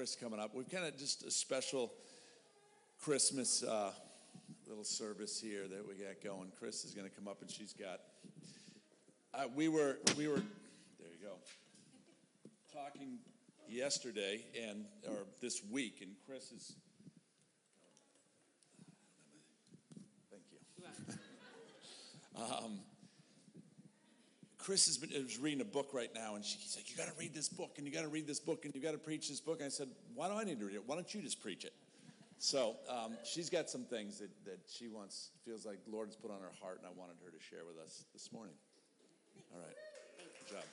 Chris coming up. We've kind of just a special Christmas uh, little service here that we got going. Chris is going to come up, and she's got. Uh, we were we were there. You go. Talking yesterday and or this week, and Chris is. Thank you. um, Chris has been is reading a book right now, and she's like, "You got to read this book, and you got to read this book, and you got to preach this book." And I said, "Why do I need to read it? Why don't you just preach it?" So um, she's got some things that, that she wants, feels like the Lord has put on her heart, and I wanted her to share with us this morning. All right, good job.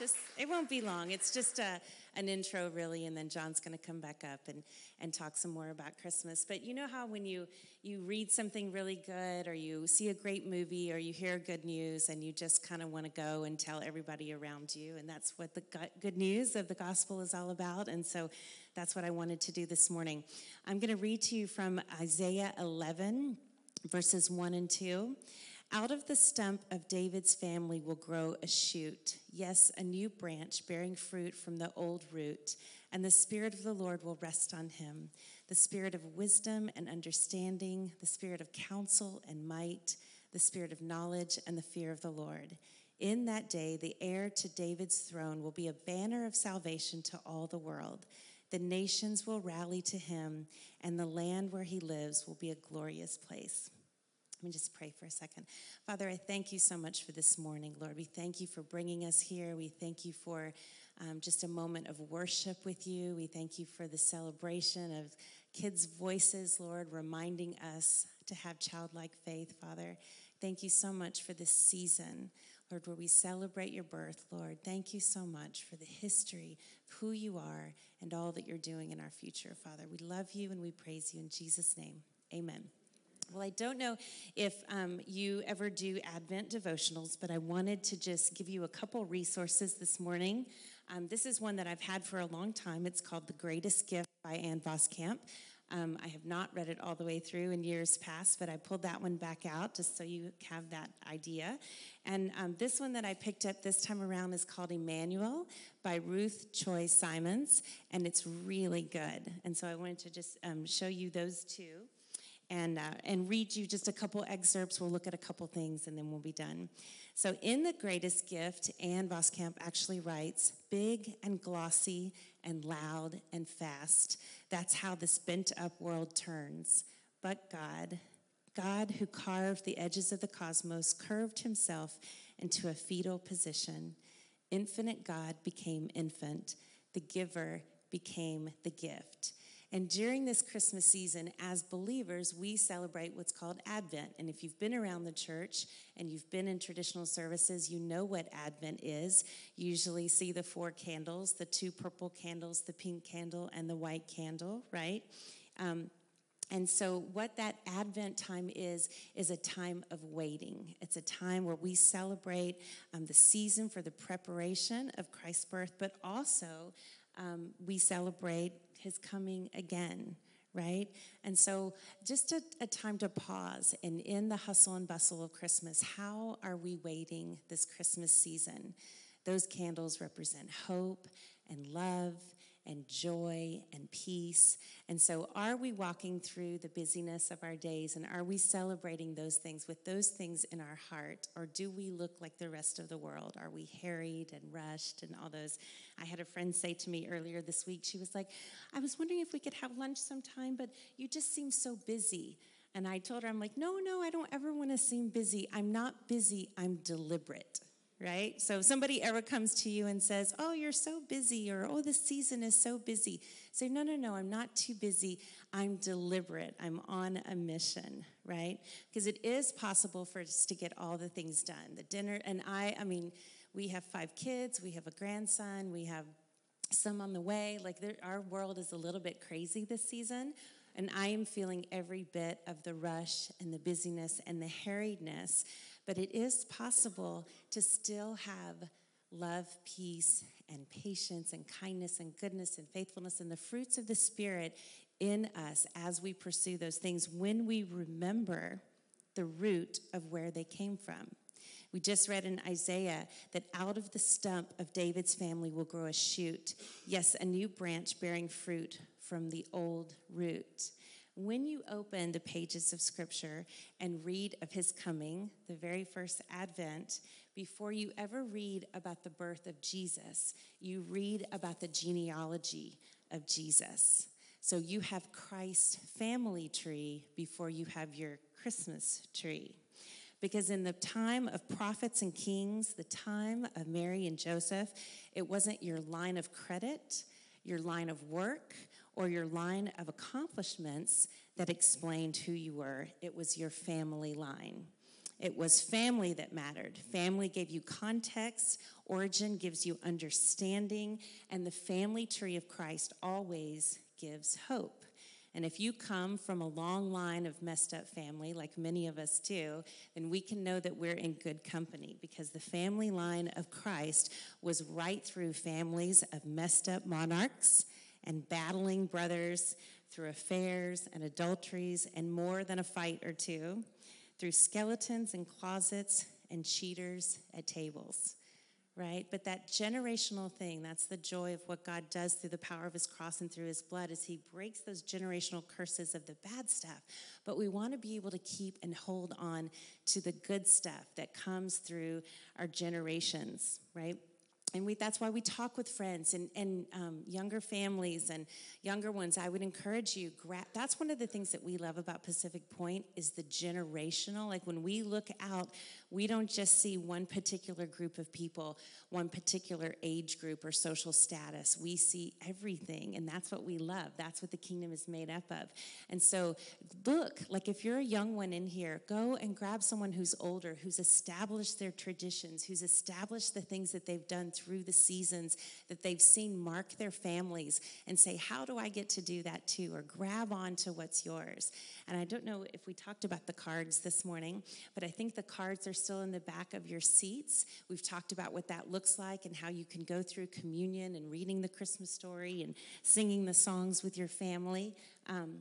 Just it won't be long. It's just a, an intro really and then john's going to come back up and, and talk some more about christmas. But you know how when you you read something really good or you see a great movie or you hear good news and you just kind of want to go and tell everybody around you and that's what the good news of the gospel is all about and so that's what i wanted to do this morning. I'm going to read to you from isaiah 11 verses 1 and 2 out of the stump of David's family will grow a shoot, yes, a new branch bearing fruit from the old root, and the Spirit of the Lord will rest on him the Spirit of wisdom and understanding, the Spirit of counsel and might, the Spirit of knowledge and the fear of the Lord. In that day, the heir to David's throne will be a banner of salvation to all the world. The nations will rally to him, and the land where he lives will be a glorious place. Let me just pray for a second. Father, I thank you so much for this morning, Lord. We thank you for bringing us here. We thank you for um, just a moment of worship with you. We thank you for the celebration of kids' voices, Lord, reminding us to have childlike faith, Father. Thank you so much for this season, Lord, where we celebrate your birth, Lord. Thank you so much for the history of who you are and all that you're doing in our future, Father. We love you and we praise you in Jesus' name. Amen. Well, I don't know if um, you ever do Advent devotionals, but I wanted to just give you a couple resources this morning. Um, this is one that I've had for a long time. It's called The Greatest Gift by Ann Voskamp. Um, I have not read it all the way through in years past, but I pulled that one back out just so you have that idea. And um, this one that I picked up this time around is called Emmanuel by Ruth Chou Simons, and it's really good. And so I wanted to just um, show you those two and, uh, and read you just a couple excerpts. We'll look at a couple things and then we'll be done. So, in The Greatest Gift, Ann Voskamp actually writes big and glossy and loud and fast. That's how this bent up world turns. But God, God who carved the edges of the cosmos, curved himself into a fetal position. Infinite God became infant, the giver became the gift. And during this Christmas season, as believers, we celebrate what's called Advent. And if you've been around the church and you've been in traditional services, you know what Advent is. You usually see the four candles the two purple candles, the pink candle, and the white candle, right? Um, and so, what that Advent time is, is a time of waiting. It's a time where we celebrate um, the season for the preparation of Christ's birth, but also um, we celebrate his coming again, right? And so, just a, a, time to pause. And in the hustle and bustle of Christmas, how are we waiting this Christmas season? Those candles represent hope and love and joy and peace. And so, are we walking through the busyness of our days and are we celebrating those things with those things in our heart? Or do we look like the rest of the world? Are we harried and rushed and all those? I had a friend say to me earlier this week, she was like, I was wondering if we could have lunch sometime, but you just seem so busy. And I told her, I'm like, no, no, I don't ever want to seem busy. I'm not busy, I'm deliberate right? So if somebody ever comes to you and says, Oh, you're so busy, or Oh, this season is so busy, say, No, no, no, I'm not too busy. I'm deliberate. I'm on a mission, right? Because it is possible for us to get all the things done. The dinner, and I, I mean, we have five kids, we have a grandson, we have some on the way. Like our world is a little bit crazy this season, and I am feeling every bit of the rush and the busyness and the harriedness. But it is possible to still have love, peace, and patience, and kindness, and goodness, and faithfulness, and the fruits of the Spirit in us as we pursue those things when we remember the root of where they came from. We just read in Isaiah that out of the stump of David's family will grow a shoot. Yes, a new branch bearing fruit from the old root. When you open the pages of Scripture and read of his coming, the very first advent, before you ever read about the birth of Jesus, you read about the genealogy of Jesus. So you have Christ's family tree before you have your Christmas tree. Because in the time of prophets and kings, the time of Mary and Joseph, it wasn't your line of credit, your line of work, or your line of accomplishments that explained who you were. It was your family line. It was family that mattered. Family gave you context, origin gives you understanding, and the family tree of Christ always gives hope. And if you come from a long line of messed up family, like many of us do, then we can know that we're in good company because the family line of Christ was right through families of messed up monarchs and battling brothers through affairs and adulteries and more than a fight or two, through skeletons in closets and cheaters at tables right? But that generational thing, that's the joy of what God does through the power of his cross and through his blood, is he breaks those generational curses of the bad stuff. But we want to be able to keep and hold on to the good stuff that comes through our generations, right? And we, that's why we talk with friends and, and um, younger families and younger ones. I would encourage you grab that's one of the things that we love about pacific point is the generational like when we look out we don't just see one particular group of people one particular age group or social status we see everything and that's what we love that's what the kingdom is made up of and so look like if you're a young one in here go and grab someone who's older who's established their traditions who's established the things that they've done through the seasons that they've seen mark their families and say, How do I get to do that too? Or grab on to what's yours. And I don't know if we talked about the cards this morning, but I think the cards are still in the back of your seats. We've talked about what that looks like and how you can go through communion and reading the Christmas story and singing the songs with your family. Um,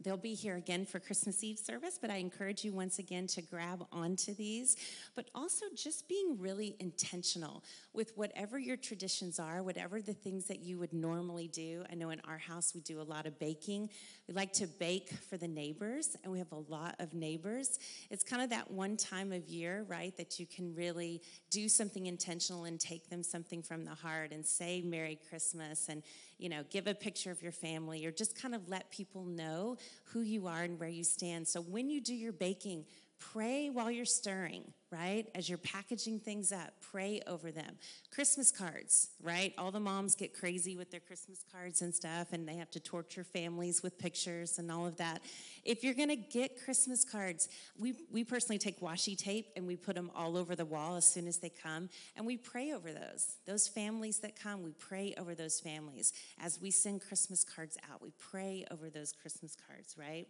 They'll be here again for Christmas Eve service, but I encourage you once again to grab onto these. But also just being really intentional with whatever your traditions are, whatever the things that you would normally do. I know in our house we do a lot of baking. We like to bake for the neighbors, and we have a lot of neighbors. It's kind of that one time of year, right, that you can really do something intentional and take them something from the heart and say Merry Christmas and, you know, give a picture of your family or just kind of let people know who you are and where you stand. So when you do your baking, pray while you're stirring, right? As you're packaging things up, pray over them. Christmas cards, right? All the moms get crazy with their Christmas cards and stuff, and they have to torture families with pictures and all of that. If you're gonna get Christmas cards, we, we personally take washi tape and we put them all over the wall as soon as they come, and we pray over those. Those families that come, we pray over those families. As we send Christmas cards out, we pray over those Christmas cards, right?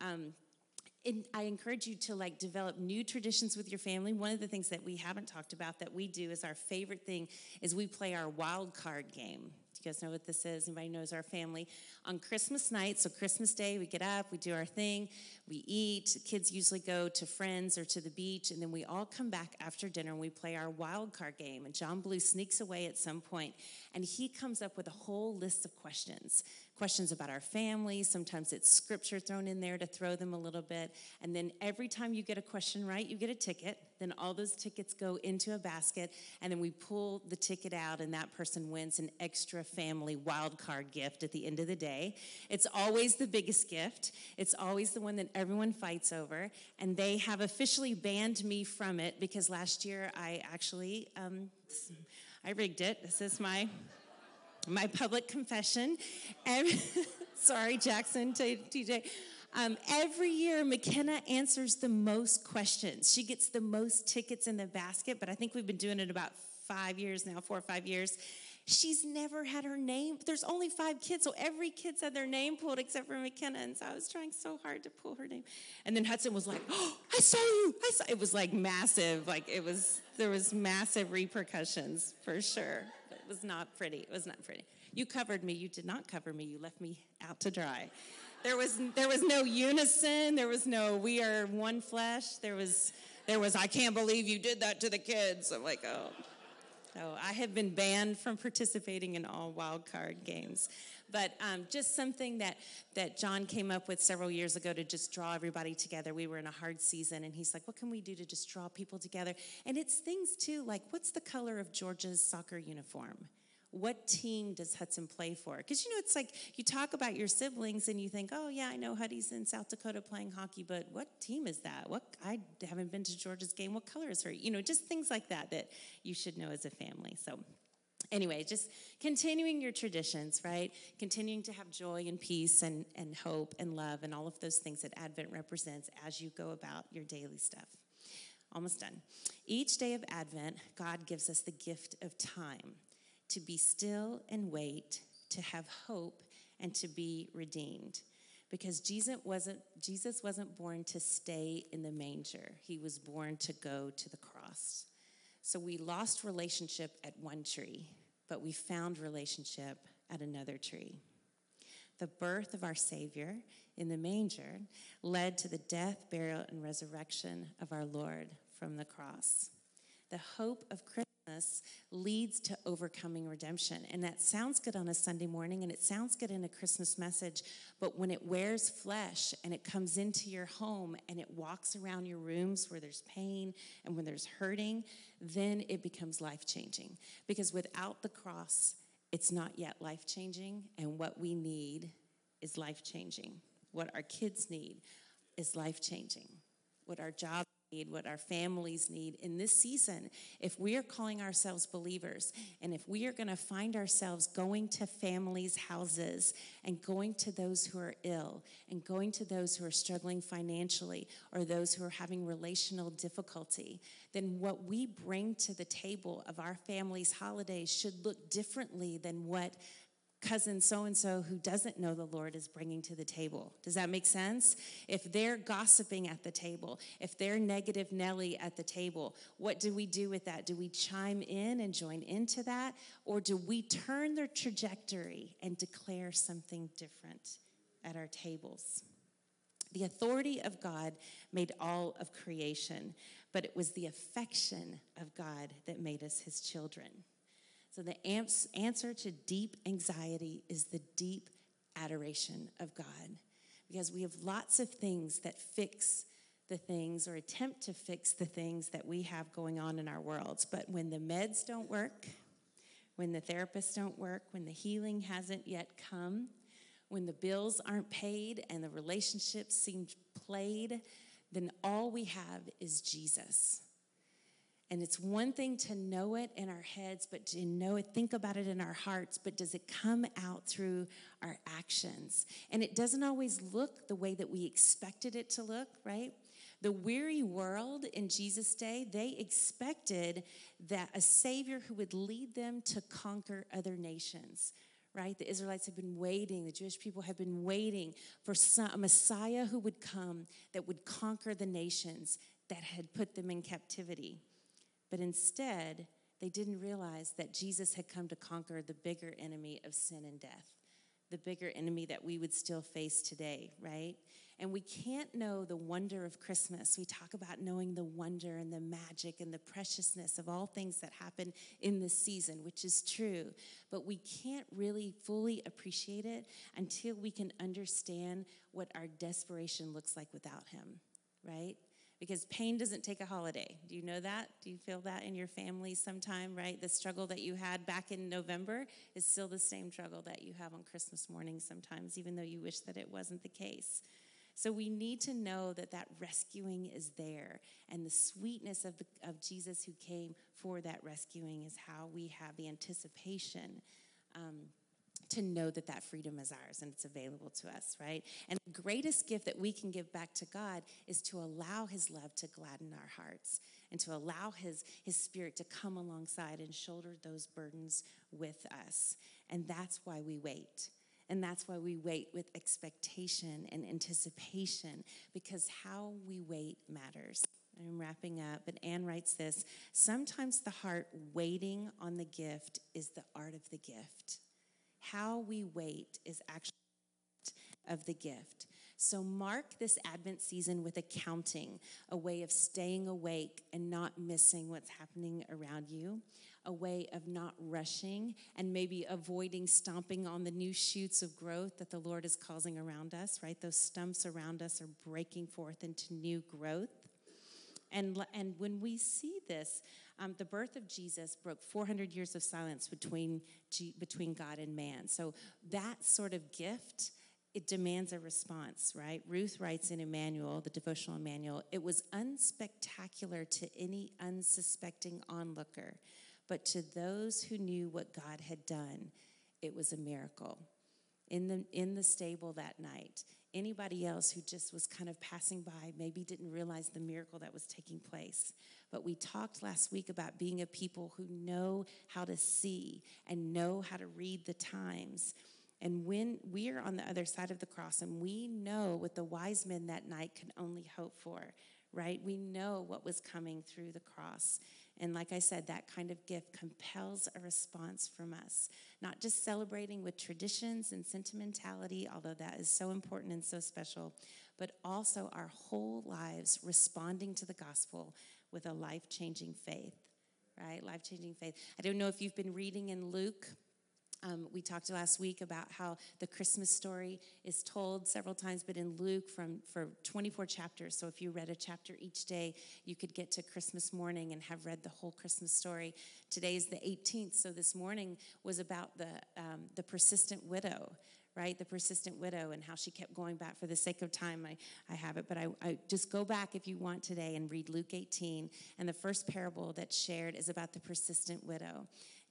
Um, I encourage you to like develop new traditions with your family. One of the things that we haven't talked about that we do is our favorite thing is we play our wild card game. Do you guys know what this is? Anybody knows our family? On Christmas night, so Christmas Day, we get up, we do our thing, we eat. Kids usually go to friends or to the beach, and then we all come back after dinner and we play our wild card game. And John Blue sneaks away at some point, and he comes up with a whole list of questions questions about our family. Sometimes it's scripture thrown in there to throw them a little bit. And then every time you get a question right, you get a ticket. Then all those tickets go into a basket, and then we pull the ticket out, and that person wins an extra family wild card gift at the end of the day. It's always the biggest gift, it's always the one that everyone fights over. And they have officially banned me from it because last year I actually. Um, I rigged it. This is my my public confession. Every, sorry, Jackson, TJ. Um, every year, McKenna answers the most questions. She gets the most tickets in the basket, but I think we've been doing it about five years now, four or five years. she's never had her name. There's only five kids, so every kid's had their name pulled except for McKenna. And so I was trying so hard to pull her name. And then Hudson was like, "Oh, I saw you! I saw." It was like massive. Like it was. There was massive repercussions for sure. Was not pretty. It was not pretty. You covered me. You did not cover me. You left me out to dry. There was there was no unison. There was no we are one flesh. There was there was I can't believe you did that to the kids. I'm like, oh. So I have been banned from participating in all wild card games. But um, just something that, that John came up with several years ago to just draw everybody together. We were in a hard season, and he's like, What can we do to just draw people together? And it's things too, like, what's the color of Georgia's soccer uniform? what team does Hudson play for? Because you know, it's like you talk about your siblings and you think, oh yeah, I know Huddy's in South Dakota playing hockey, but what team is that? What I haven't been to Georgia's game. What color is her? You know, just things like that that you should know as a family. So. Anyway, just continuing your traditions, right? Continuing to have joy and peace and, and hope and love and all of those things that Advent represents as you go about your daily stuff. Almost done. Each day of Advent, God gives us the gift of time to be still and wait, to have hope, and to be redeemed. Because Jesus wasn't, Jesus wasn't born to stay in the manger, he was born to go to the cross. So we lost relationship at one tree, but we found relationship at another tree. The birth of our Savior in the manger led to the death, burial, and resurrection of our Lord from the cross. The hope of Christmas leads to overcoming redemption. And that sounds good on a Sunday morning and it sounds good in a Christmas message, but when it wears flesh and it comes into your home and it walks around your rooms where there's pain and when there's hurting, then it becomes life changing. Because without the cross, it's not yet life changing, and what we need is life changing. What our kids need is life changing. What our jobs need, what our families need in this season, if we are calling ourselves believers and if we are going to find ourselves going to families' houses and going to those who are ill and going to those who are struggling financially or those who are having relational difficulty, then what we bring to the table of our family's holidays should look differently than what cousin so and so who doesn't know the Lord is bringing to the table. Does that make sense? If they're gossiping at the table, if they're negative Nelly at the table, what do we do with that? Do we chime in and join into that? Or do we turn their trajectory and declare something different at our tables? The authority of God made all of creation, but it was the affection of God that made us his children. So, the answer to deep anxiety is the deep adoration of God. Because we have lots of things that fix the things or attempt to fix the things that we have going on in our worlds. But when the meds don't work, when the therapists don't work, when the healing hasn't yet come, when the bills aren't paid and the relationships seem played, then all we have is Jesus. And it's one thing to know it in our heads, but to know it, think about it in our hearts, but does it come out through our actions? And it doesn't always look the way that we expected it to look, right? The weary world in Jesus' day, they expected that a Savior who would lead them to conquer other nations, right? The Israelites have been waiting, the Jewish people have been waiting for some, a Messiah who would come that would conquer the nations that had put them in captivity. But instead, they didn't realize that Jesus had come to conquer the bigger enemy of sin and death, the bigger enemy that we would still face today, right? And we can't know the wonder of Christmas. We talk about knowing the wonder and the magic and the preciousness of all things that happen in this season, which is true. But we can't really fully appreciate it until we can understand what our desperation looks like without Him, right? Because pain doesn't take a holiday. Do you know that? Do you feel that in your family sometime, right? The struggle that you had back in November is still the same struggle that you have on Christmas morning sometimes, even though you wish that it wasn't the case. So we need to know that that rescuing is there, and the sweetness of, the, of Jesus who came for that rescuing is how we have the anticipation um, to know that that freedom is ours and it's available to us, right? And the greatest gift that we can give back to God is to allow His love to gladden our hearts and to allow His, His Spirit to come alongside and shoulder those burdens with us. And that's why we wait. And that's why we wait with expectation and anticipation because how we wait matters. I'm wrapping up, but Ann writes this Sometimes the heart waiting on the gift is the art of the gift. How we wait is actually of the gift. So mark this Advent season with accounting, a way of staying awake and not missing what's happening around you, a way of not rushing and maybe avoiding stomping on the new shoots of growth that the Lord is causing around us, right? Those stumps around us are breaking forth into new growth. And, and when we see this, um, the birth of Jesus broke 400 years of silence between, between God and man. So that sort of gift, it demands a response, right? Ruth writes in Emmanuel, the devotional Emmanuel, it was unspectacular to any unsuspecting onlooker, but to those who knew what God had done, it was a miracle. In the, in the stable that night, anybody else who just was kind of passing by maybe didn't realize the miracle that was taking place. But we talked last week about being a people who know how to see and know how to read the times. And when we are on the other side of the cross and we know what the wise men that night could only hope for, right? We know what was coming through the cross. And like I said, that kind of gift compels a response from us, not just celebrating with traditions and sentimentality, although that is so important and so special, but also our whole lives responding to the gospel with a life changing faith, right? Life changing faith. I don't know if you've been reading in Luke. Um, we talked last week about how the Christmas story is told several times, but in Luke from for 24 chapters. So if you read a chapter each day, you could get to Christmas morning and have read the whole Christmas story. Today is the 18th, so this morning was about the um, the persistent widow, right? The persistent widow and how she kept going back. For the sake of time, I, I have it, but I, I, just go back if you want today and read Luke 18. And the first parable that's shared is about the persistent widow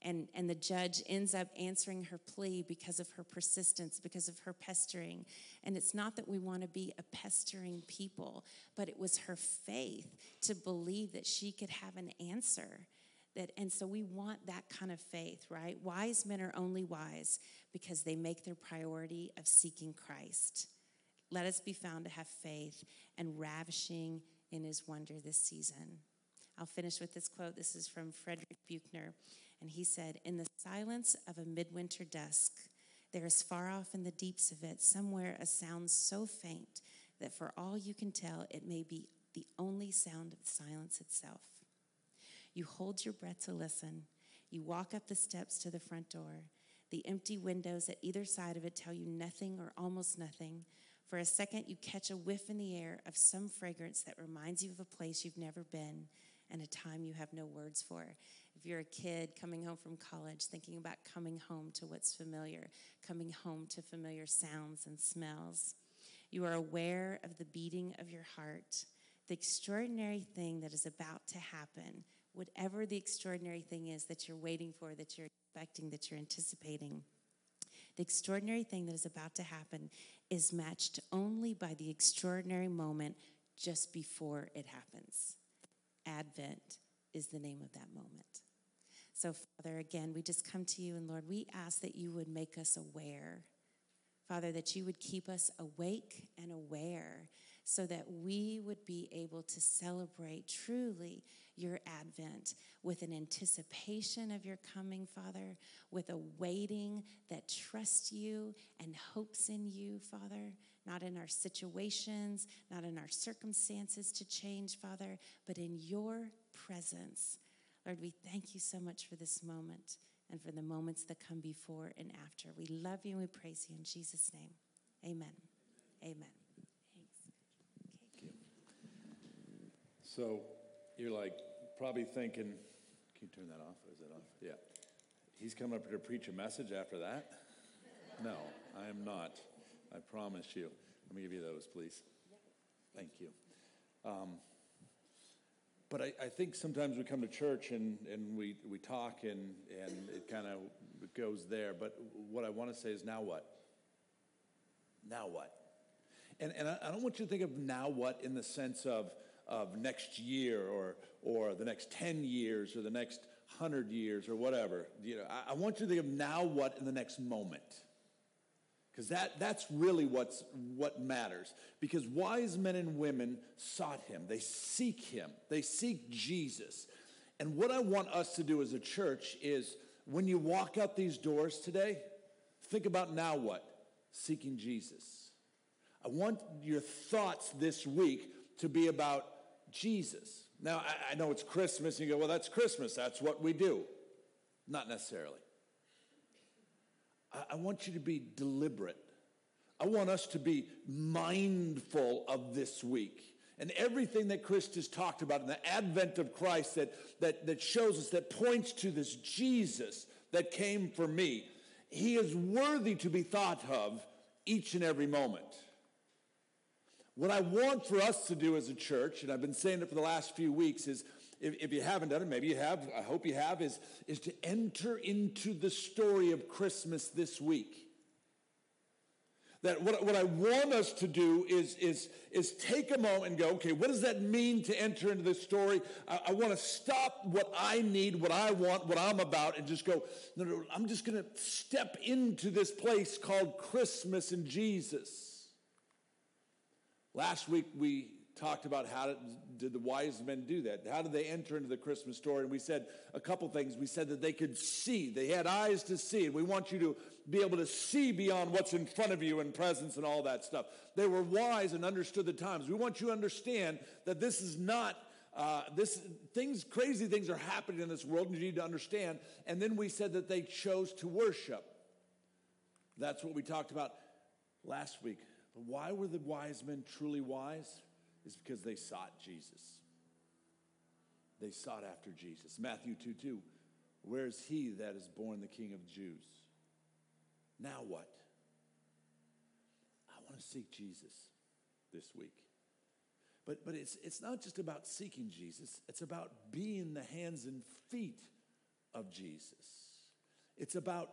and, and the judge ends up answering her plea because of her persistence, because of her pestering. And it's not that we want to be a pestering people, but it was her faith to believe that she could have an answer. That, and so we want that kind of faith, right? Wise men are only wise because they make their priority of seeking Christ. Let us be found to have faith and ravishing in his wonder this season. I'll finish with this quote. This is from Frederick Buechner. And he said, In the silence of a midwinter dusk, there is far off in the deeps of it somewhere a sound so faint that for all you can tell, it may be the only sound of silence itself. You hold your breath to listen. You walk up the steps to the front door. The empty windows at either side of it tell you nothing or almost nothing. For a second, you catch a whiff in the air of some fragrance that reminds you of a place you've never been and a time you have no words for. If you're a kid coming home from college, thinking about coming home to what's familiar, coming home to familiar sounds and smells, you are aware of the beating of your heart, the extraordinary thing that is about to happen, whatever the extraordinary thing is that you're waiting for, that you're expecting, that you're anticipating. The extraordinary thing that is about to happen is matched only by the extraordinary moment just before it happens. Advent is the name of that moment. So, Father, again, we just come to you, and Lord, we ask that you would make us aware. Father, that you would keep us awake and aware so that we would be able to celebrate truly your advent with an anticipation of your coming, Father, with a waiting that trusts you and hopes in you, Father, not in our situations, not in our circumstances to change, Father, but in your presence. Lord, we thank you so much for this moment and for the moments that come before and after. We love you and we praise you in Jesus' name. Amen. Amen. Thanks. So you're like probably thinking, can you turn that off? Is it off? Yeah. He's coming up here to preach a message after that? No, I am not. I promise you. Let me give you those, please. Thank you. Um, but I, I, think sometimes we come to church and, and we, we talk and, and it kind of goes there. But what I want to say is now what? Now what? And, and I, I don't want you to think of now what in the sense of, of next year or, or the next 10 years or the next 100 years or whatever. You know, I, I want you to think of now what in the next moment. Because that, that's really what's, what matters. Because wise men and women sought him, they seek him, they seek Jesus. And what I want us to do as a church is when you walk out these doors today, think about now what? Seeking Jesus. I want your thoughts this week to be about Jesus. Now, I, I know it's Christmas, and you go, well, that's Christmas, that's what we do. Not necessarily. I, want you to be deliberate. I want us to be mindful of this week and everything that Chris has talked about in the advent of Christ that, that, that shows us, that points to this Jesus that came for me. He is worthy to be thought of each and every moment. What I want for us to do as a church, and I've been saying it for the last few weeks, is if, if, you haven't done it, maybe you have, I hope you have, is, is to enter into the story of Christmas this week. That what, what I want us to do is, is, is take a moment and go, okay, what does that mean to enter into this story? I, I want to stop what I need, what I want, what I'm about, and just go, no, no, I'm just going to step into this place called Christmas and Jesus. Last week we talked about how did, the wise men do that? How did they enter into the Christmas story? And we said a couple things. We said that they could see, they had eyes to see, and we want you to be able to see beyond what's in front of you and presence and all that stuff. They were wise and understood the times. We want you to understand that this is not. Uh, this things, crazy things are happening in this world, and you need to understand. And then we said that they chose to worship. That's what we talked about last week. Why were the wise men truly wise? Is because they sought Jesus. They sought after Jesus. Matthew 2 2. Where is he that is born the King of Jews? Now what? I want to seek Jesus this week. But, but it's, it's not just about seeking Jesus, it's about being the hands and feet of Jesus. It's about,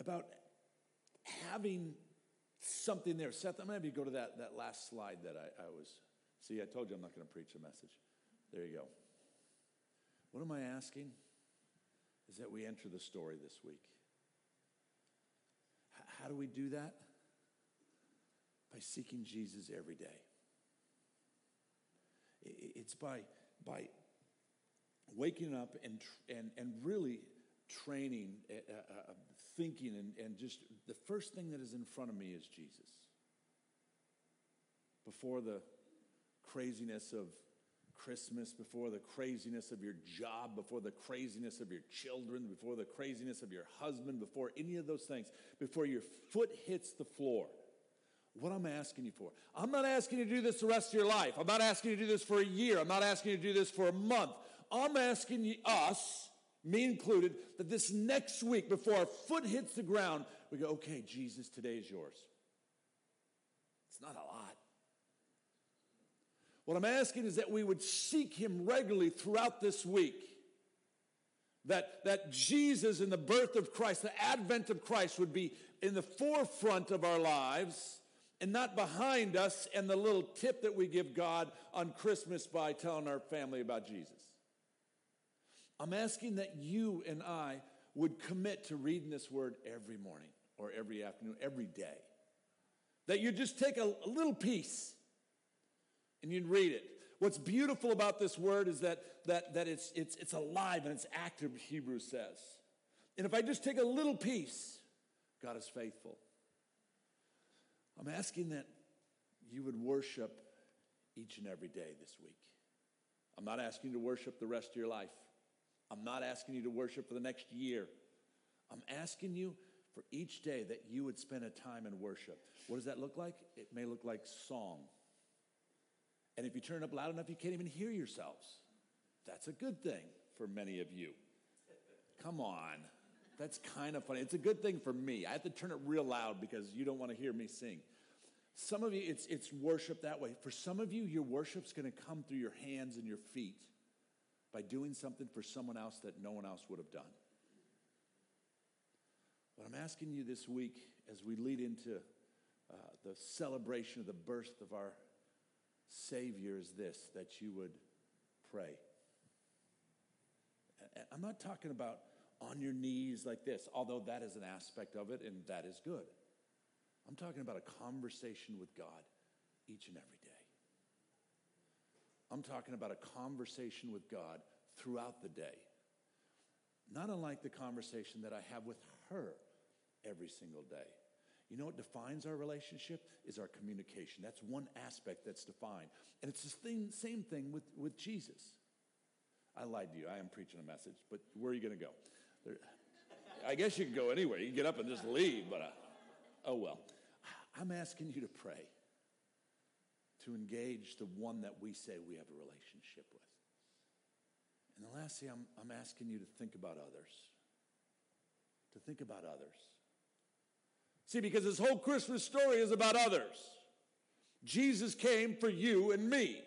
about having something there. Seth, I'm going to have you go to that, that last slide that I, I was See, I told you I'm not going to preach a message. There you go. What am I asking? Is that we enter the story this week. H- how do we do that? By seeking Jesus every day. It's by, by waking up and, and, and really training, uh, uh, thinking, and, and just the first thing that is in front of me is Jesus. Before the craziness of Christmas, before the craziness of your job, before the craziness of your children, before the craziness of your husband, before any of those things, before your foot hits the floor. What I'm asking you for. I'm not asking you to do this the rest of your life. I'm not asking you to do this for a year. I'm not asking you to do this for a month. I'm asking you, us, me included, that this next week, before our foot hits the ground, we go, okay, Jesus, today is yours. It's not a lot. What I'm asking is that we would seek him regularly throughout this week. That, that Jesus and the birth of Christ, the advent of Christ, would be in the forefront of our lives and not behind us and the little tip that we give God on Christmas by telling our family about Jesus. I'm asking that you and I would commit to reading this word every morning or every afternoon, every day. That you just take a, a little piece and you'd read it. What's beautiful about this word is that, that, that it's, it's, it's alive and it's active, Hebrews says. And if I just take a little piece, God is faithful. I'm asking that you would worship each and every day this week. I'm not asking you to worship the rest of your life. I'm not asking you to worship for the next year. I'm asking you for each day that you would spend a time in worship. What does that look like? It may look like song. And if you turn up loud enough, you can't even hear yourselves. That's a good thing for many of you. Come on. That's kind of funny. It's a good thing for me. I have to turn it real loud because you don't want to hear me sing. Some of you, it's, it's worship that way. For some of you, your worship's going to come through your hands and your feet. by doing something for someone else that no one else would have done. What I'm asking you this week as we lead into uh, the celebration of the birth of our Savior is this that you would pray. I'm not talking about on your knees like this, although that is an aspect of it and that is good. I'm talking about a conversation with God each and every day. I'm talking about a conversation with God throughout the day. Not unlike the conversation that I have with her every single day. You know what defines our relationship is our communication. That's one aspect that's defined. And it's the thing, same thing with, with Jesus. I lied to you. I am preaching a message, but where are you going to go? There, I guess you can go anywhere. You can get up and just leave, but uh, oh well. I'm asking you to pray to engage the one that we say we have a relationship with. And the last thing I'm, I'm asking you to think about others. To think about others. See, because this whole Christmas story is about others. Jesus came for you and me.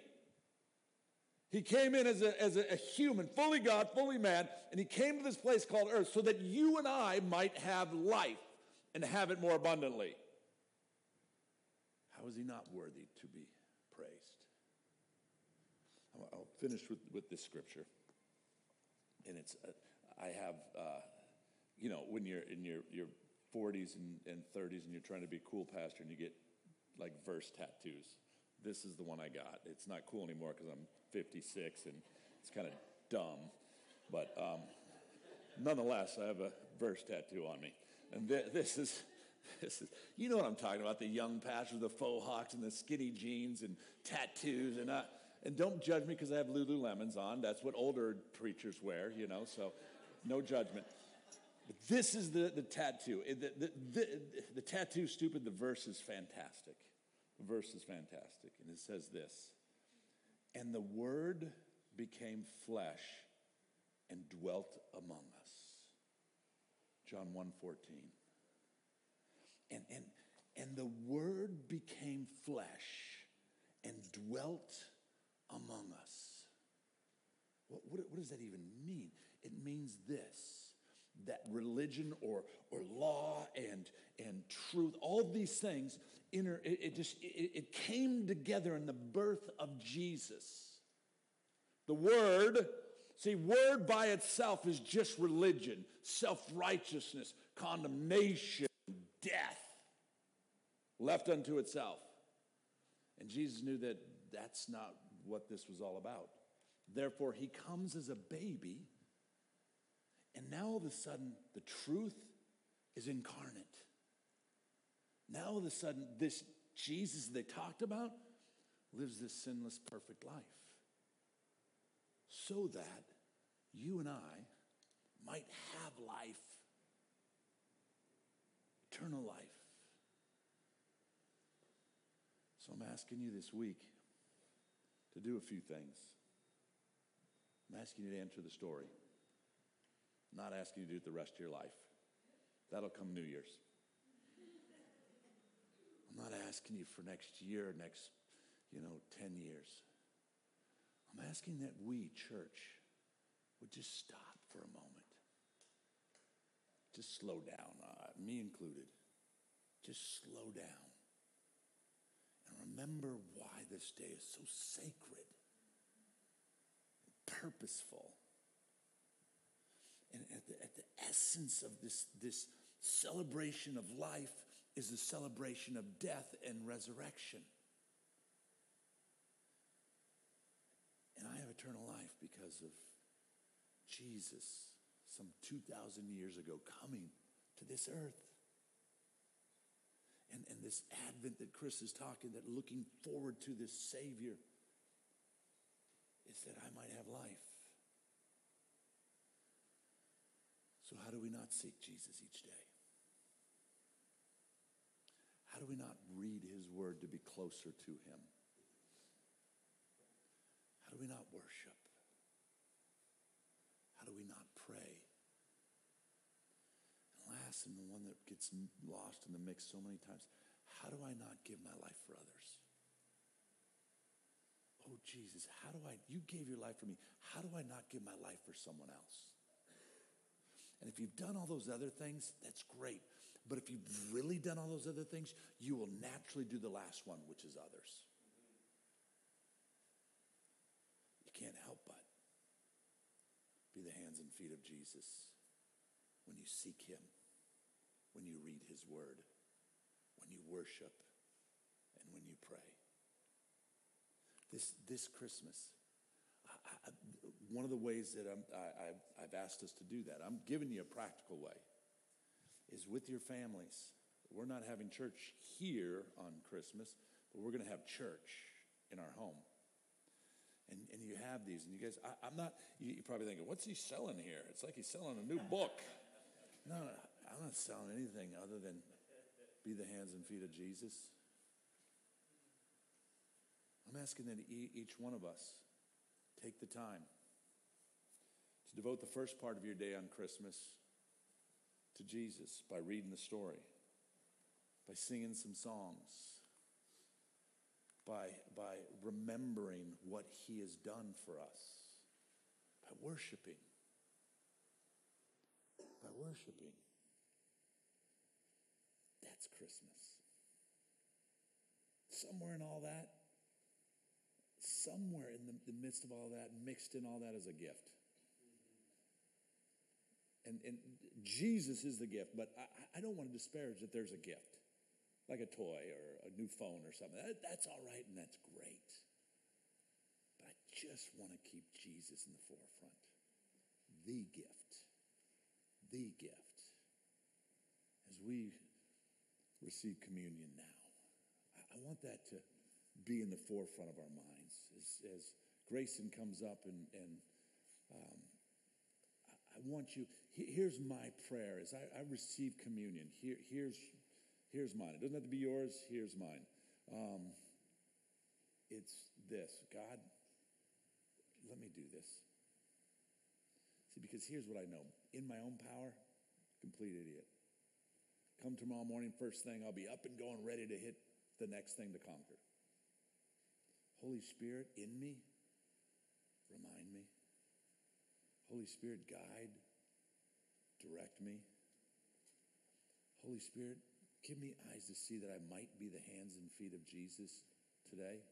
He came in as a, as a, human, fully God, fully man, and he came to this place called earth so that you and I might have life and have it more abundantly. How is he not worthy to be praised? I'll finish with, with this scripture. And it's, uh, I have, uh, you know, when you're in your, your 40s and, and 30s and you're trying to be cool pastor and you get like verse tattoos. This is the one I got. It's not cool anymore because I'm 56 and it's kind of dumb. But um, nonetheless, I have a verse tattoo on me. And th- this is. This is, you know what I'm talking about, the young pastor with the faux hawks and the skinny jeans and tattoos. And, I, and don't judge me because I have Lululemons on. That's what older preachers wear, you know, so no judgment. But this is the, the tattoo. Eh, the, the, the, the tattoo, stupid, the verse is fantastic. The verse is fantastic. And it says this And the word became flesh and dwelt among us. John 1 14. And, and, and the word became flesh and dwelt among us. What, what, what does that even mean? It means this that religion or, or law and, and truth, all these things, inter, it, it just it, it came together in the birth of Jesus. The word, see, word by itself is just religion, self-righteousness, condemnation, death, left unto itself. And Jesus knew that that's not what this was all about. Therefore, he comes as a baby and now all of a sudden, the truth is incarnate. Now all of a sudden, this Jesus they talked about lives this sinless, perfect life. So that you and I might have life, eternal life. So I'm asking you this week to do a few things. I'm asking you to enter the story. Not asking you to do it the rest of your life. That'll come New Year's. I'm not asking you for next year, next, you know, 10 years. I'm asking that we, church, would just stop for a moment. Just slow down, uh, me included. Just slow down. And remember why this day is so sacred and purposeful and at the, at the essence of this, this celebration of life is the celebration of death and resurrection. And I have eternal life because of Jesus, some 2,000 years ago, coming to this earth. And, and this advent that Chris is talking, that looking forward to this Savior, is that I might have life. So, how do we not seek Jesus each day? How do we not read his word to be closer to him? How do we not worship? How do we not pray? And last, and the one that gets lost in the mix so many times, how do I not give my life for others? oh, Jesus, how do I, you gave your life for me. How do I not give my life for someone else? And if you've done all those other things, that's great. But if you've really done all those other things, you will naturally do the last one, which is others. You can't help but be the hands and feet of Jesus when you seek Him, when you read His Word, when you worship, and when you pray. This, this Christmas, One of the ways that I'm, I, have asked us to do that, I'm giving you a practical way, is with your families. We're not having church here on Christmas, but we're going to have church in our home. And, and you have these, and you guys, I, am not, you, you're probably thinking, what's he selling here? It's like he's selling a new book. No, no, I'm not selling anything other than be the hands and feet of Jesus. I'm asking that each one of us take the time to devote the first part of your day on Christmas to Jesus by reading the story, by singing some songs, by, by remembering what he has done for us, by worshiping. By worshiping. That's Christmas. Somewhere in all that, somewhere in the, the midst of all that, mixed in all that is a gift. And, and Jesus is the gift, but I, I don't want to disparage that there's a gift, like a toy or a new phone or something. That, that's all right and that's great. But I just want to keep Jesus in the forefront. The gift. The gift. As we receive communion now, I, I want that to be in the forefront of our minds. As, as Grayson comes up and, and um, I want you, here's my prayer as I, I receive communion. Here, here's, here's mine. It doesn't have to be yours, here's mine. Um, it's this God, let me do this. See, because here's what I know in my own power, complete idiot. Come tomorrow morning, first thing, I'll be up and going, ready to hit the next thing to conquer. Holy Spirit in me, remind me. Holy Spirit, guide, direct me. Holy Spirit, give me eyes to see that I might be the hands and feet of Jesus today.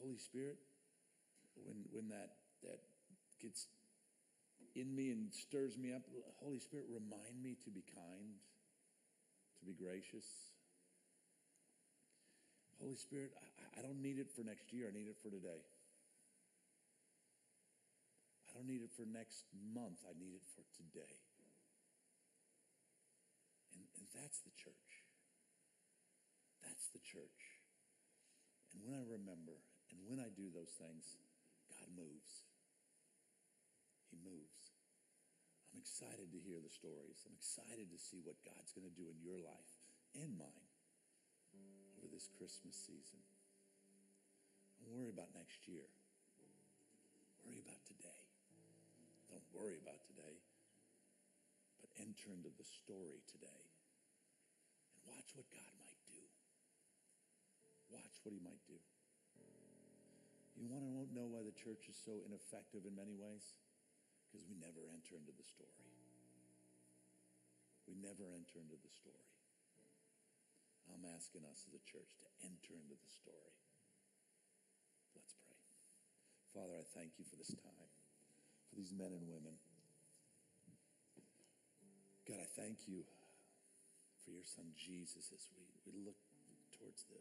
Holy Spirit, when, when that, that gets in me and stirs me up, Holy Spirit, remind me to be kind, to be gracious, Holy Spirit, I, I don't need it for next year. I need it for today. I don't need it for next month. I need it for today. And, and that's the church. That's the church. And when I remember and when I do those things, God moves. He moves. I'm excited to hear the stories. I'm excited to see what God's going to do in your life and mine this Christmas season. Don't worry about next year. Worry about today. Don't worry about today, but enter into the story today and watch what God might do. Watch what He might do. You want to Won't know why the church is so ineffective in many ways? Because we never enter into the story. We never enter into the story. I'm asking us as a church to enter into the story. Let's pray. Father, I thank you for this time, for these men and women. God, I thank you for your son Jesus as we, we look towards the,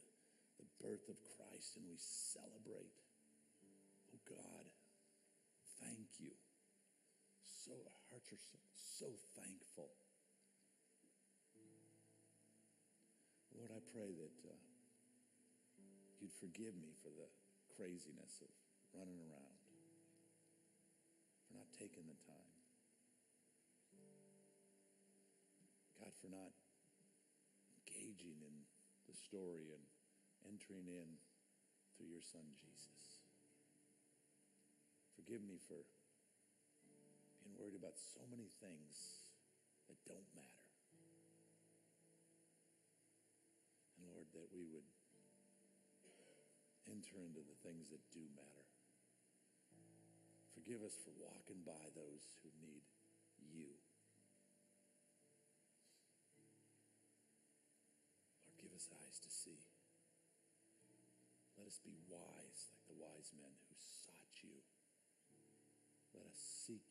the birth of Christ and we celebrate. Oh God, thank you. So our hearts are so, so thankful Lord, I pray that uh, you'd forgive me for the craziness of running around, for not taking the time. God, for not engaging in the story and entering in through your son, Jesus. Forgive me for being worried about so many things that don't matter. Lord, that we would enter into the things that do matter. Forgive us for walking by those who need you. Lord, give us eyes to see. Let us be wise like the wise men who sought you. Let us seek